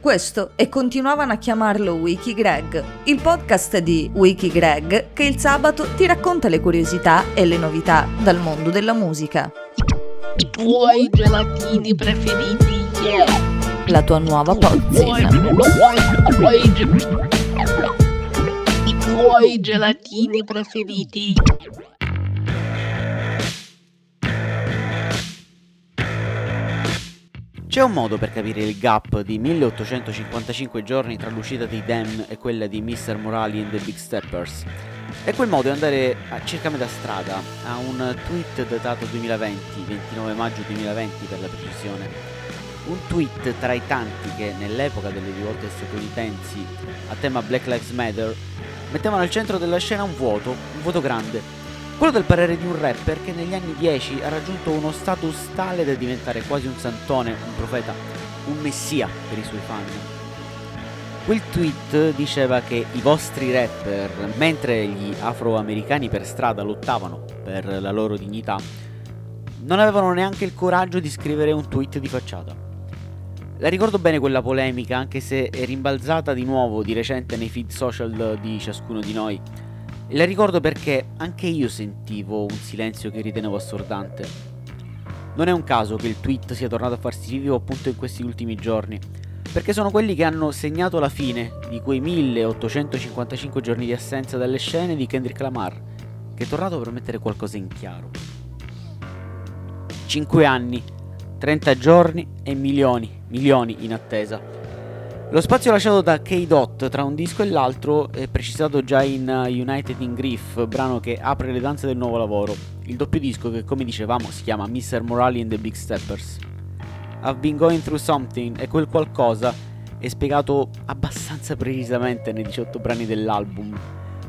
Questo e continuavano a chiamarlo Wiki Greg, il podcast di Wiki Greg che il sabato ti racconta le curiosità e le novità dal mondo della musica. I tuoi gelatini preferiti, yeah. La tua nuova pozzina. I tuoi gelatini preferiti. C'è un modo per capire il gap di 1855 giorni tra l'uscita di Damn e quella di Mr. Morali and the Big Steppers. E quel modo è andare a circa metà strada, a un tweet datato 2020, 29 maggio 2020 per la precisione. Un tweet tra i tanti che nell'epoca delle rivolte statunitensi a tema Black Lives Matter mettevano al centro della scena un vuoto, un vuoto grande, quello del parere di un rapper che negli anni 10 ha raggiunto uno status tale da diventare quasi un santone, un profeta, un messia per i suoi fan. Quel tweet diceva che i vostri rapper, mentre gli afroamericani per strada lottavano per la loro dignità, non avevano neanche il coraggio di scrivere un tweet di facciata. La ricordo bene quella polemica, anche se è rimbalzata di nuovo di recente nei feed social di ciascuno di noi e la ricordo perché anche io sentivo un silenzio che ritenevo assordante. Non è un caso che il tweet sia tornato a farsi vivo appunto in questi ultimi giorni, perché sono quelli che hanno segnato la fine di quei 1855 giorni di assenza dalle scene di Kendrick Lamar, che è tornato per mettere qualcosa in chiaro. 5 anni, 30 giorni e milioni, milioni in attesa lo spazio lasciato da K-Dot tra un disco e l'altro è precisato già in uh, United in Grief, brano che apre le danze del nuovo lavoro. Il doppio disco che come dicevamo si chiama Mr. Morali and the Big Steppers. I've been going through something e quel qualcosa è spiegato abbastanza precisamente nei 18 brani dell'album.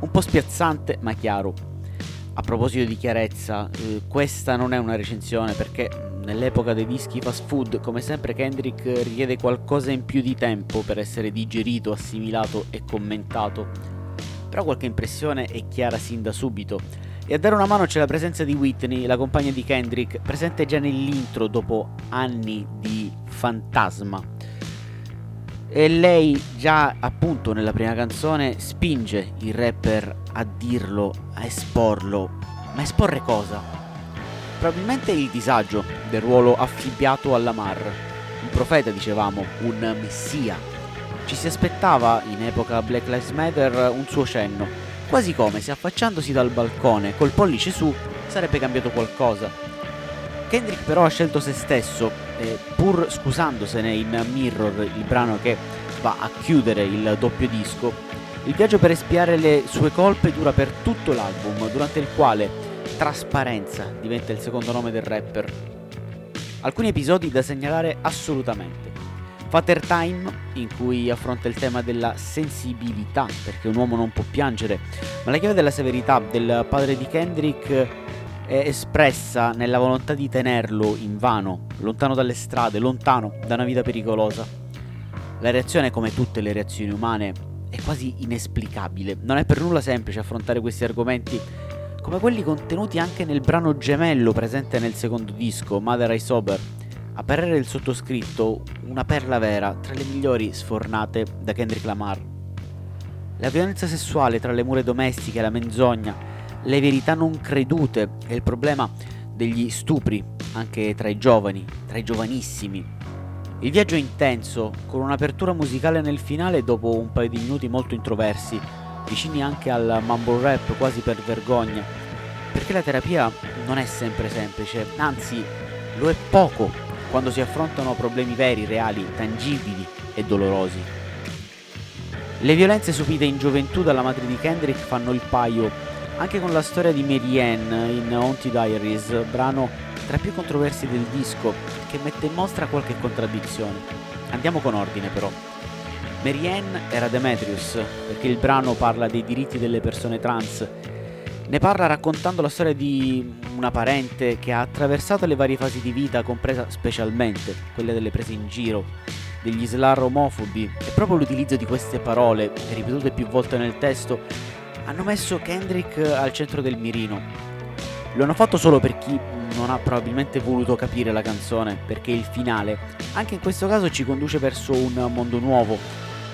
Un po' spiazzante ma chiaro. A proposito di chiarezza, eh, questa non è una recensione perché nell'epoca dei dischi fast food, come sempre Kendrick richiede qualcosa in più di tempo per essere digerito, assimilato e commentato. Però qualche impressione è chiara sin da subito. E a dare una mano c'è la presenza di Whitney, la compagna di Kendrick, presente già nell'intro dopo anni di fantasma. E lei già appunto nella prima canzone spinge il rapper a dirlo, a esporlo. Ma esporre cosa? probabilmente il disagio del ruolo affibbiato alla Mar. Un profeta, dicevamo, un messia. Ci si aspettava, in epoca Black Lives Matter, un suo cenno, quasi come se affacciandosi dal balcone col pollice su sarebbe cambiato qualcosa. Kendrick però ha scelto se stesso e pur scusandosene in Mirror, il brano che va a chiudere il doppio disco, il viaggio per espiare le sue colpe dura per tutto l'album, durante il quale trasparenza diventa il secondo nome del rapper. Alcuni episodi da segnalare assolutamente. Father Time, in cui affronta il tema della sensibilità, perché un uomo non può piangere, ma la chiave della severità del padre di Kendrick è espressa nella volontà di tenerlo invano, lontano dalle strade, lontano da una vita pericolosa. La reazione, come tutte le reazioni umane, è quasi inesplicabile. Non è per nulla semplice affrontare questi argomenti come quelli contenuti anche nel brano gemello presente nel secondo disco, Mother I Sober. A parere del sottoscritto, una perla vera tra le migliori sfornate da Kendrick Lamar. La violenza sessuale tra le mura domestiche e la menzogna, le verità non credute e il problema degli stupri anche tra i giovani, tra i giovanissimi. Il viaggio è intenso, con un'apertura musicale nel finale dopo un paio di minuti molto introversi, vicini anche al mumble rap quasi per vergogna, perché la terapia non è sempre semplice, anzi lo è poco quando si affrontano problemi veri, reali, tangibili e dolorosi. Le violenze subite in gioventù dalla madre di Kendrick fanno il paio anche con la storia di Marianne in Haunted Diaries, brano tra i più controversi del disco, che mette in mostra qualche contraddizione. Andiamo con ordine però. Marianne era Demetrius, perché il brano parla dei diritti delle persone trans. Ne parla raccontando la storia di una parente che ha attraversato le varie fasi di vita, compresa specialmente quelle delle prese in giro, degli slar omofobi, e proprio l'utilizzo di queste parole, ripetute più volte nel testo, hanno messo Kendrick al centro del mirino. Lo hanno fatto solo per chi non ha probabilmente voluto capire la canzone, perché il finale, anche in questo caso, ci conduce verso un mondo nuovo,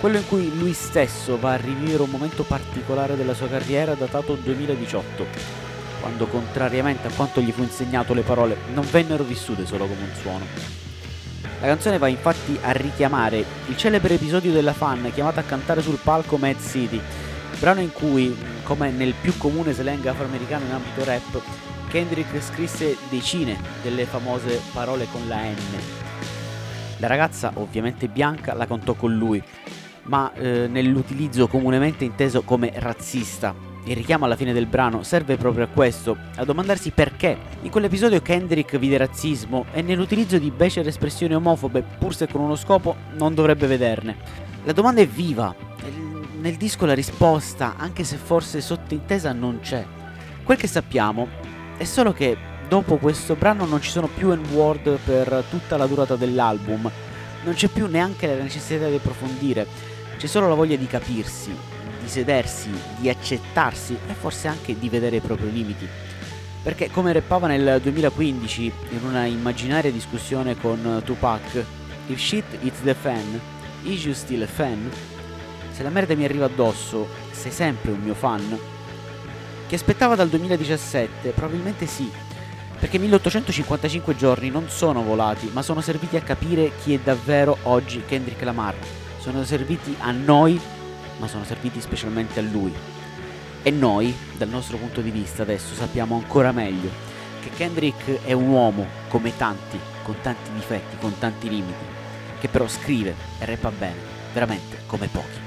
quello in cui lui stesso va a rivivere un momento particolare della sua carriera datato 2018, quando contrariamente a quanto gli fu insegnato le parole non vennero vissute solo come un suono. La canzone va infatti a richiamare il celebre episodio della fan chiamata a cantare sul palco Mad City, brano in cui, come nel più comune slang afroamericano in ambito rap, Kendrick scrisse decine delle famose parole con la N. La ragazza, ovviamente bianca, la contò con lui, ma eh, nell'utilizzo comunemente inteso come razzista. Il richiamo alla fine del brano serve proprio a questo, a domandarsi perché in quell'episodio Kendrick vide razzismo e nell'utilizzo di becere espressioni omofobe, pur se con uno scopo, non dovrebbe vederne. La domanda è viva, nel disco la risposta, anche se forse sottintesa, non c'è. Quel che sappiamo è solo che dopo questo brano non ci sono più N-word per tutta la durata dell'album, non c'è più neanche la necessità di approfondire, c'è solo la voglia di capirsi, di sedersi, di accettarsi e forse anche di vedere i propri limiti. Perché come rappava nel 2015 in una immaginaria discussione con Tupac, If shit hits the fan, is you still a fan? Se la merda mi arriva addosso, sei sempre un mio fan? Che aspettava dal 2017? Probabilmente sì, perché 1855 giorni non sono volati, ma sono serviti a capire chi è davvero oggi Kendrick Lamar. Sono serviti a noi, ma sono serviti specialmente a lui. E noi, dal nostro punto di vista adesso, sappiamo ancora meglio che Kendrick è un uomo come tanti, con tanti difetti, con tanti limiti, che però scrive e rappa bene, veramente come pochi.